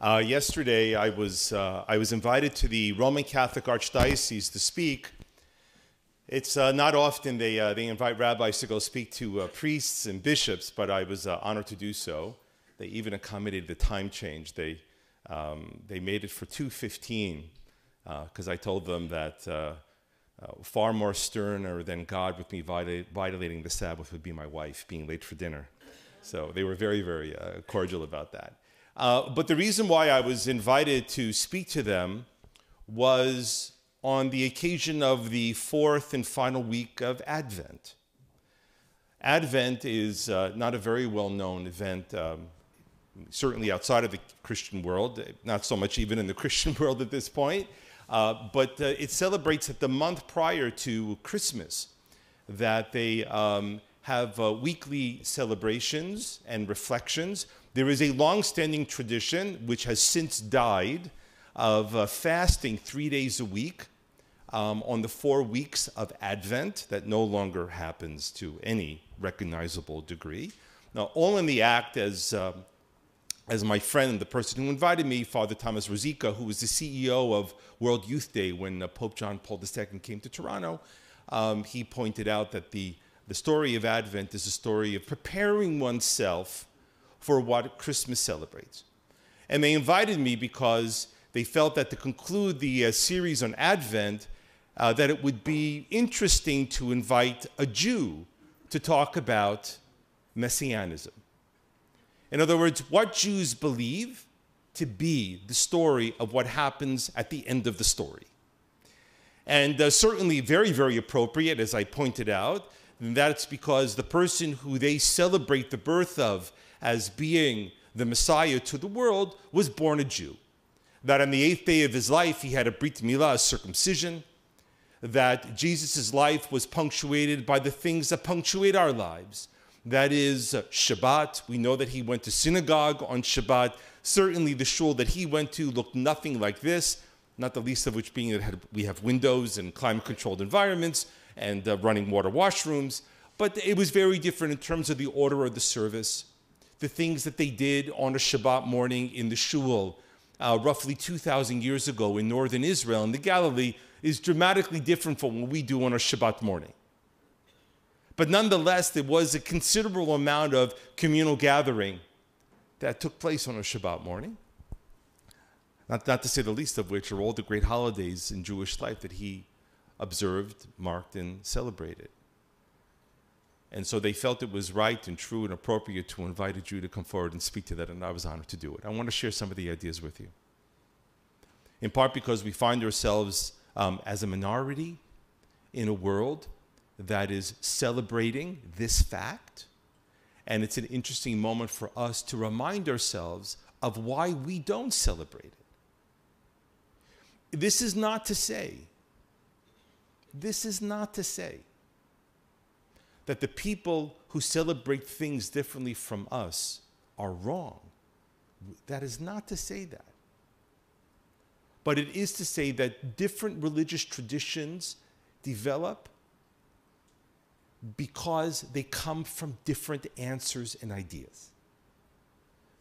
Uh, yesterday, I was, uh, I was invited to the Roman Catholic Archdiocese to speak. It's uh, not often they, uh, they invite rabbis to go speak to uh, priests and bishops, but I was uh, honored to do so. They even accommodated the time change. They, um, they made it for 2.15 because I told them that far more sterner than God with me violating the Sabbath would be my wife being late for dinner. So they were very, very cordial about that. Uh, but the reason why I was invited to speak to them was on the occasion of the fourth and final week of Advent. Advent is uh, not a very well known event, um, certainly outside of the Christian world, not so much even in the Christian world at this point, uh, but uh, it celebrates at the month prior to Christmas that they um, have uh, weekly celebrations and reflections there is a long-standing tradition, which has since died, of uh, fasting three days a week um, on the four weeks of Advent. That no longer happens to any recognizable degree. Now, all in the act as uh, as my friend, the person who invited me, Father Thomas Rosica, who was the CEO of World Youth Day when uh, Pope John Paul II came to Toronto, um, he pointed out that the, the story of Advent is a story of preparing oneself for what Christmas celebrates. And they invited me because they felt that to conclude the uh, series on Advent, uh, that it would be interesting to invite a Jew to talk about messianism. In other words, what Jews believe to be the story of what happens at the end of the story. And uh, certainly very, very appropriate, as I pointed out, and that's because the person who they celebrate the birth of as being the Messiah to the world was born a Jew. That on the eighth day of his life, he had a brit milah, a circumcision. That Jesus' life was punctuated by the things that punctuate our lives. That is Shabbat. We know that he went to synagogue on Shabbat. Certainly, the shul that he went to looked nothing like this, not the least of which being that we have windows and climate controlled environments and uh, running water washrooms. But it was very different in terms of the order of the service the things that they did on a Shabbat morning in the shul uh, roughly 2,000 years ago in northern Israel in the Galilee is dramatically different from what we do on a Shabbat morning. But nonetheless, there was a considerable amount of communal gathering that took place on a Shabbat morning. Not, not to say the least of which are all the great holidays in Jewish life that he observed, marked, and celebrated. And so they felt it was right and true and appropriate to invite a Jew to come forward and speak to that, and I was honored to do it. I want to share some of the ideas with you. In part because we find ourselves um, as a minority in a world that is celebrating this fact, and it's an interesting moment for us to remind ourselves of why we don't celebrate it. This is not to say, this is not to say that the people who celebrate things differently from us are wrong. That is not to say that. But it is to say that different religious traditions develop because they come from different answers and ideas.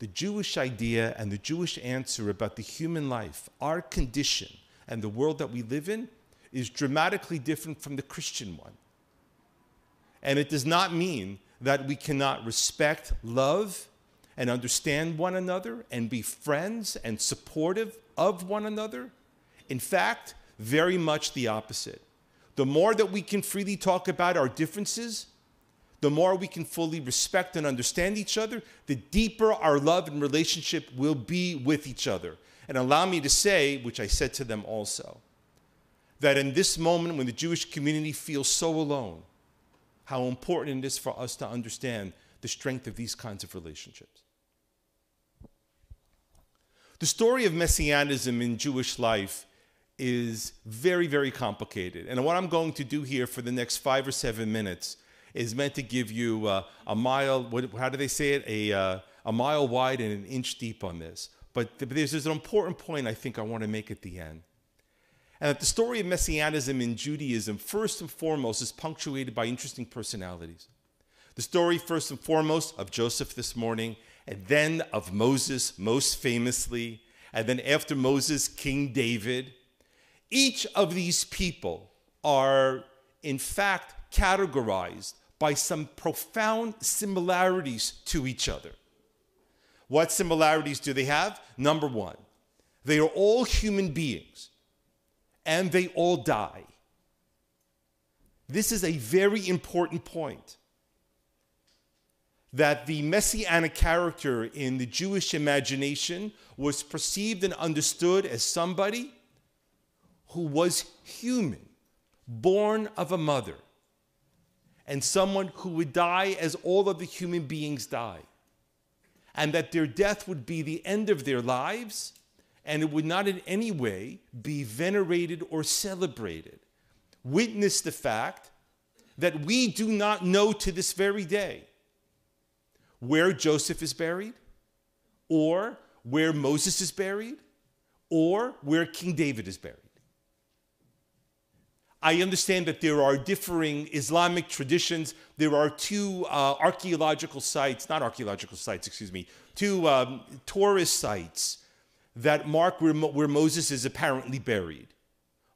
The Jewish idea and the Jewish answer about the human life, our condition, and the world that we live in is dramatically different from the Christian one. And it does not mean that we cannot respect, love, and understand one another and be friends and supportive of one another. In fact, very much the opposite. The more that we can freely talk about our differences, the more we can fully respect and understand each other, the deeper our love and relationship will be with each other. And allow me to say, which I said to them also, that in this moment when the Jewish community feels so alone, how important it is for us to understand the strength of these kinds of relationships. The story of messianism in Jewish life is very, very complicated. And what I'm going to do here for the next five or seven minutes is meant to give you uh, a mile, what, how do they say it? A, uh, a mile wide and an inch deep on this. But, there's, there's an important point I think I want to make at the end and that the story of messianism in Judaism, first and foremost, is punctuated by interesting personalities. The story, first and foremost, of Joseph this morning, and then of Moses, most famously, and then after Moses, King David. Each of these people are, in fact, categorized by some profound similarities to each other. What similarities do they have? Number one, they are all human beings and they all die. This is a very important point that the messianic character in the Jewish imagination was perceived and understood as somebody who was human, born of a mother, and someone who would die as all of the human beings die, and that their death would be the end of their lives, and it would not in any way be venerated or celebrated. Witness the fact that we do not know to this very day where Joseph is buried, or where Moses is buried, or where King David is buried. I understand that there are differing Islamic traditions. There are two uh, archaeological sites, not archaeological sites, excuse me, two um, tourist sites that mark where, where Moses is apparently buried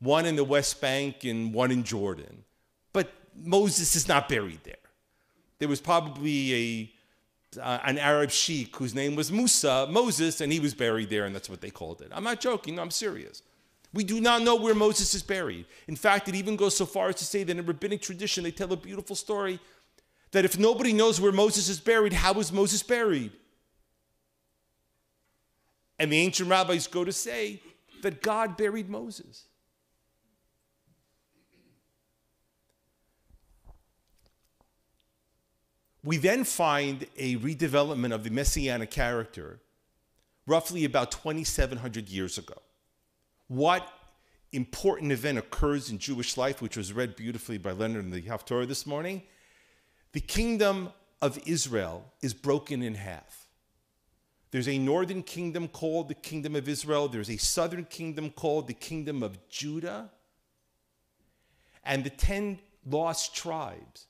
one in the West Bank and one in Jordan. But Moses is not buried there. There was probably a uh, an Arab sheik whose name was Musa, Moses, and he was buried there, and that's what they called it. I'm not joking, I'm serious. We do not know where Moses is buried. In fact, it even goes so far as to say that in rabbinic tradition, they tell a beautiful story that if nobody knows where Moses is buried, how is Moses buried? And the ancient rabbis go to say that God buried Moses. We then find a redevelopment of the messianic character roughly about 2,700 years ago. What important event occurs in Jewish life, which was read beautifully by Leonard in the Haftorah this morning? The kingdom of Israel is broken in half. There's a northern kingdom called the kingdom of Israel, there's a southern kingdom called the kingdom of Judah, and the 10 lost tribes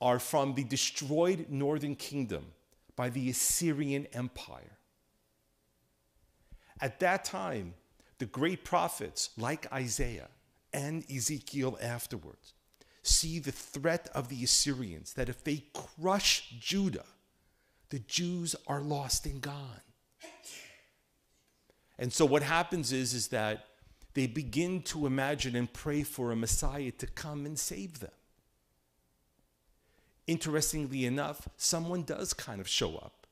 are from the destroyed northern kingdom by the Assyrian Empire. At that time, the great prophets like Isaiah and Ezekiel afterwards see the threat of the Assyrians that if they crush Judah, the Jews are lost and gone. And so what happens is, is that they begin to imagine and pray for a Messiah to come and save them. Interestingly enough, someone does kind of show up.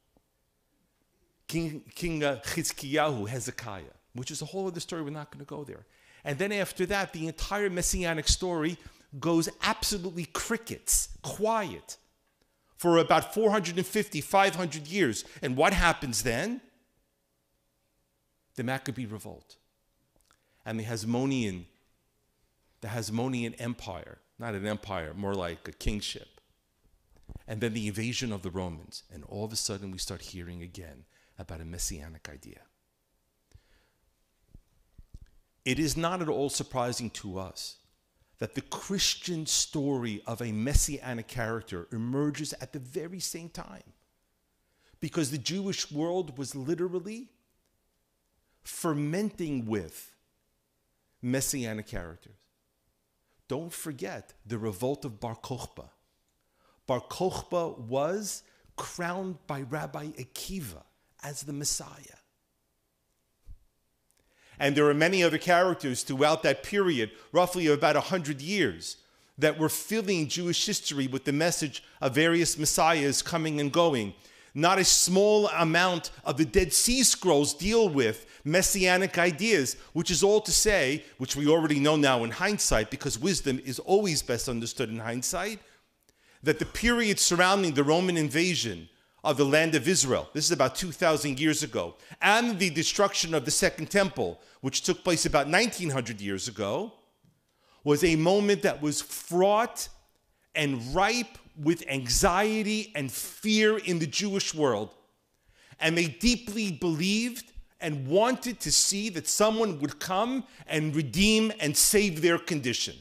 King, King uh, Chizkiyahu, Hezekiah, which is a whole other story. We're not going to go there. And then after that, the entire messianic story goes absolutely crickets, quiet, for about 450, 500 years. And what happens then? The Maccabee revolt. And the Hasmonean, the Hasmonean Empire, not an empire, more like a kingship, and then the invasion of the Romans. And all of a sudden, we start hearing again about a messianic idea. It is not at all surprising to us that the Christian story of a messianic character emerges at the very same time. Because the Jewish world was literally fermenting with messianic characters. Don't forget the revolt of Bar Kokhba Bar Kokhba was crowned by Rabbi Akiva as the Messiah. And there are many other characters throughout that period, roughly about 100 years, that were filling Jewish history with the message of various messiahs coming and going. Not a small amount of the Dead Sea Scrolls deal with messianic ideas, which is all to say, which we already know now in hindsight, because wisdom is always best understood in hindsight, that the period surrounding the Roman invasion of the land of Israel, this is about 2,000 years ago, and the destruction of the Second Temple, which took place about 1900 years ago, was a moment that was fraught and ripe with anxiety and fear in the Jewish world. And they deeply believed and wanted to see that someone would come and redeem and save their condition.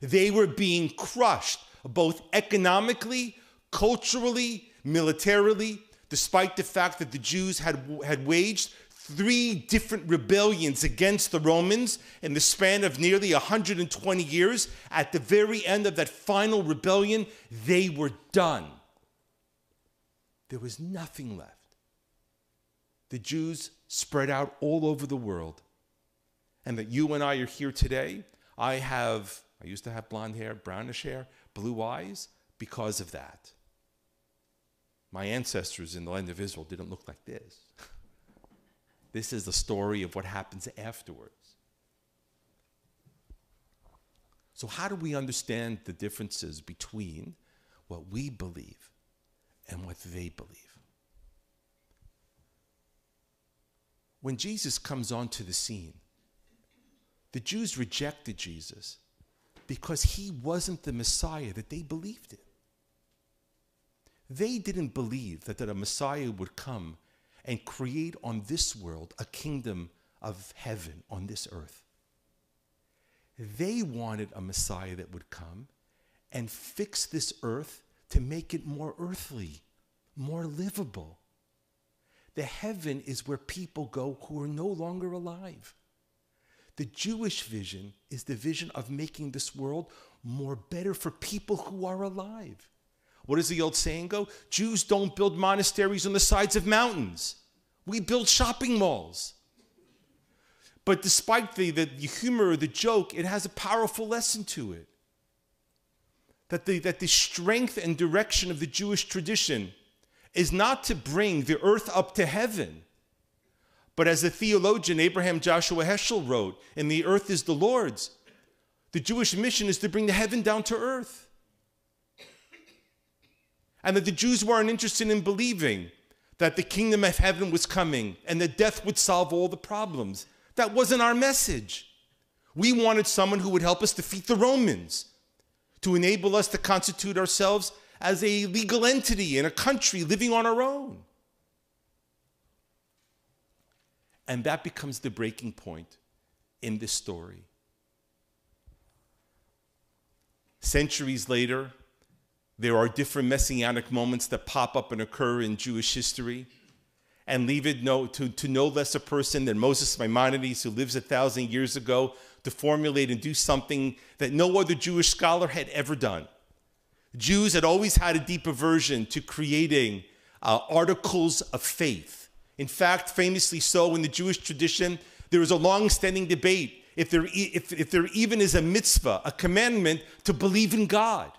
They were being crushed both economically, culturally, militarily, despite the fact that the Jews had, had waged three different rebellions against the Romans in the span of nearly 120 years. At the very end of that final rebellion, they were done. There was nothing left. The Jews spread out all over the world. And that you and I are here today, I have, I used to have blonde hair, brownish hair, blue eyes, because of that. My ancestors in the land of Israel didn't look like this. This is the story of what happens afterwards. So, how do we understand the differences between what we believe and what they believe? When Jesus comes onto the scene, the Jews rejected Jesus because he wasn't the Messiah that they believed in. They didn't believe that, that a Messiah would come and create on this world a kingdom of heaven on this earth. They wanted a Messiah that would come and fix this earth to make it more earthly, more livable. The heaven is where people go who are no longer alive. The Jewish vision is the vision of making this world more better for people who are alive. What does the old saying go? Jews don't build monasteries on the sides of mountains. We build shopping malls. But despite the, the, the humor, the joke, it has a powerful lesson to it. That the, that the strength and direction of the Jewish tradition is not to bring the earth up to heaven, but as the theologian Abraham Joshua Heschel wrote, in The Earth is the Lord's, the Jewish mission is to bring the heaven down to earth and that the Jews weren't interested in believing that the kingdom of heaven was coming and that death would solve all the problems. That wasn't our message. We wanted someone who would help us defeat the Romans, to enable us to constitute ourselves as a legal entity in a country living on our own. And that becomes the breaking point in this story. Centuries later, there are different messianic moments that pop up and occur in Jewish history. And leave it no, to, to no less a person than Moses Maimonides, who lives a thousand years ago, to formulate and do something that no other Jewish scholar had ever done. Jews had always had a deep aversion to creating uh, articles of faith. In fact, famously so in the Jewish tradition, there is a long standing debate if there, if, if there even is a mitzvah, a commandment to believe in God.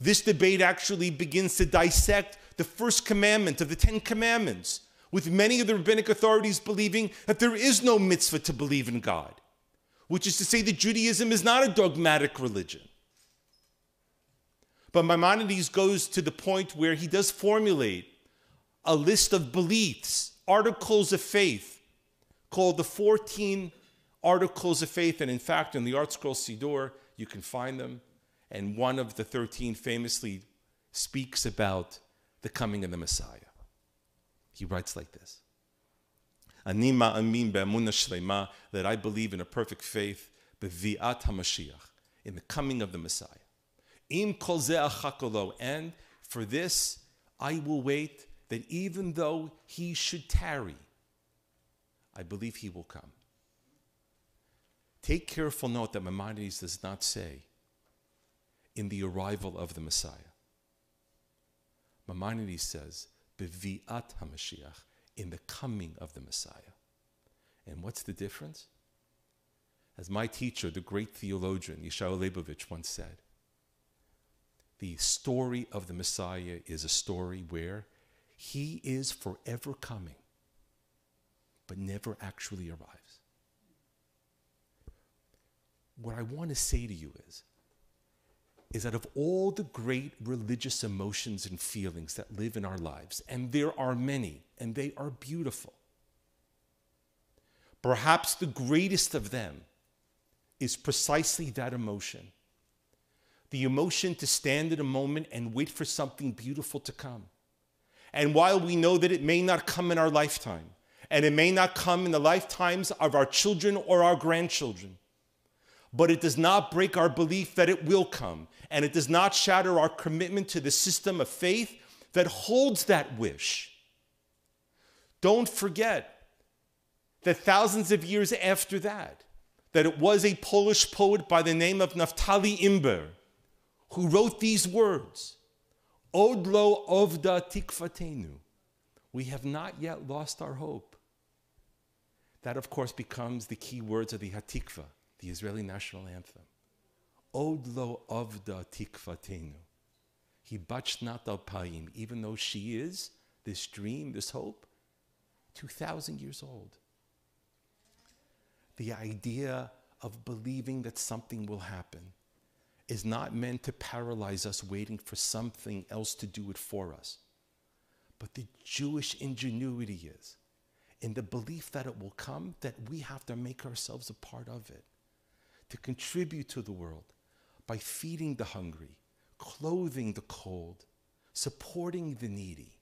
This debate actually begins to dissect the first commandment of the Ten Commandments, with many of the rabbinic authorities believing that there is no mitzvah to believe in God, which is to say that Judaism is not a dogmatic religion. But Maimonides goes to the point where he does formulate a list of beliefs, articles of faith, called the 14 Articles of Faith. And in fact, in the ArtScroll Siddur, you can find them and one of the 13 famously speaks about the coming of the Messiah. He writes like this that I believe in a perfect faith, bevi'at HaMashiach, in the coming of the Messiah. Im kol and for this I will wait that even though he should tarry, I believe he will come. Take careful note that Maimonides does not say in the arrival of the Messiah. Maimonides says, Bevi'at HaMashiach, in the coming of the Messiah. And what's the difference? As my teacher, the great theologian Yeshayahu Leibowitz once said, the story of the Messiah is a story where he is forever coming, but never actually arrives. What I want to say to you is is that of all the great religious emotions and feelings that live in our lives, and there are many, and they are beautiful, perhaps the greatest of them is precisely that emotion the emotion to stand in a moment and wait for something beautiful to come. And while we know that it may not come in our lifetime, and it may not come in the lifetimes of our children or our grandchildren, but it does not break our belief that it will come. And it does not shatter our commitment to the system of faith that holds that wish. don't forget that thousands of years after that, that it was a Polish poet by the name of Naftali Imber who wrote these words Odlo ovda tikvatenu. We have not yet lost our hope. That, of course, becomes the key words of the Hatikva, the Israeli national anthem. Odlo ovda tikvatenu. He bached not alpayim, even though she is this dream, this hope, 2,000 years old. The idea of believing that something will happen is not meant to paralyze us waiting for something else to do it for us. But the Jewish ingenuity is in the belief that it will come, that we have to make ourselves a part of it, to contribute to the world by feeding the hungry, clothing the cold, supporting the needy,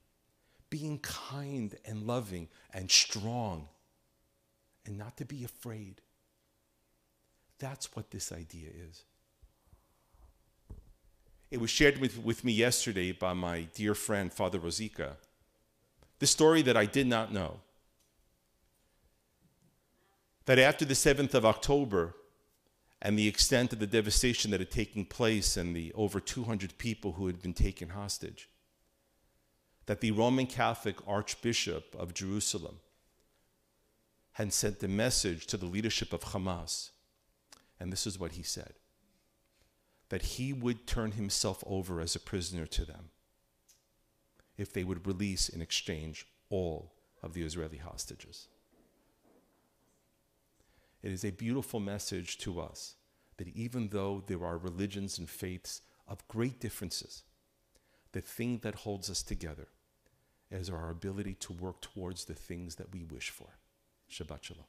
being kind and loving and strong, and not to be afraid. That's what this idea is. It was shared with, with me yesterday by my dear friend, Father Rosica. The story that I did not know. That after the 7th of October and the extent of the devastation that had taken place and the over 200 people who had been taken hostage, that the Roman Catholic Archbishop of Jerusalem had sent a message to the leadership of Hamas. And this is what he said that he would turn himself over as a prisoner to them if they would release in exchange all of the Israeli hostages. It is a beautiful message to us that even though there are religions and faiths of great differences, the thing that holds us together is our ability to work towards the things that we wish for. Shabbat Shalom.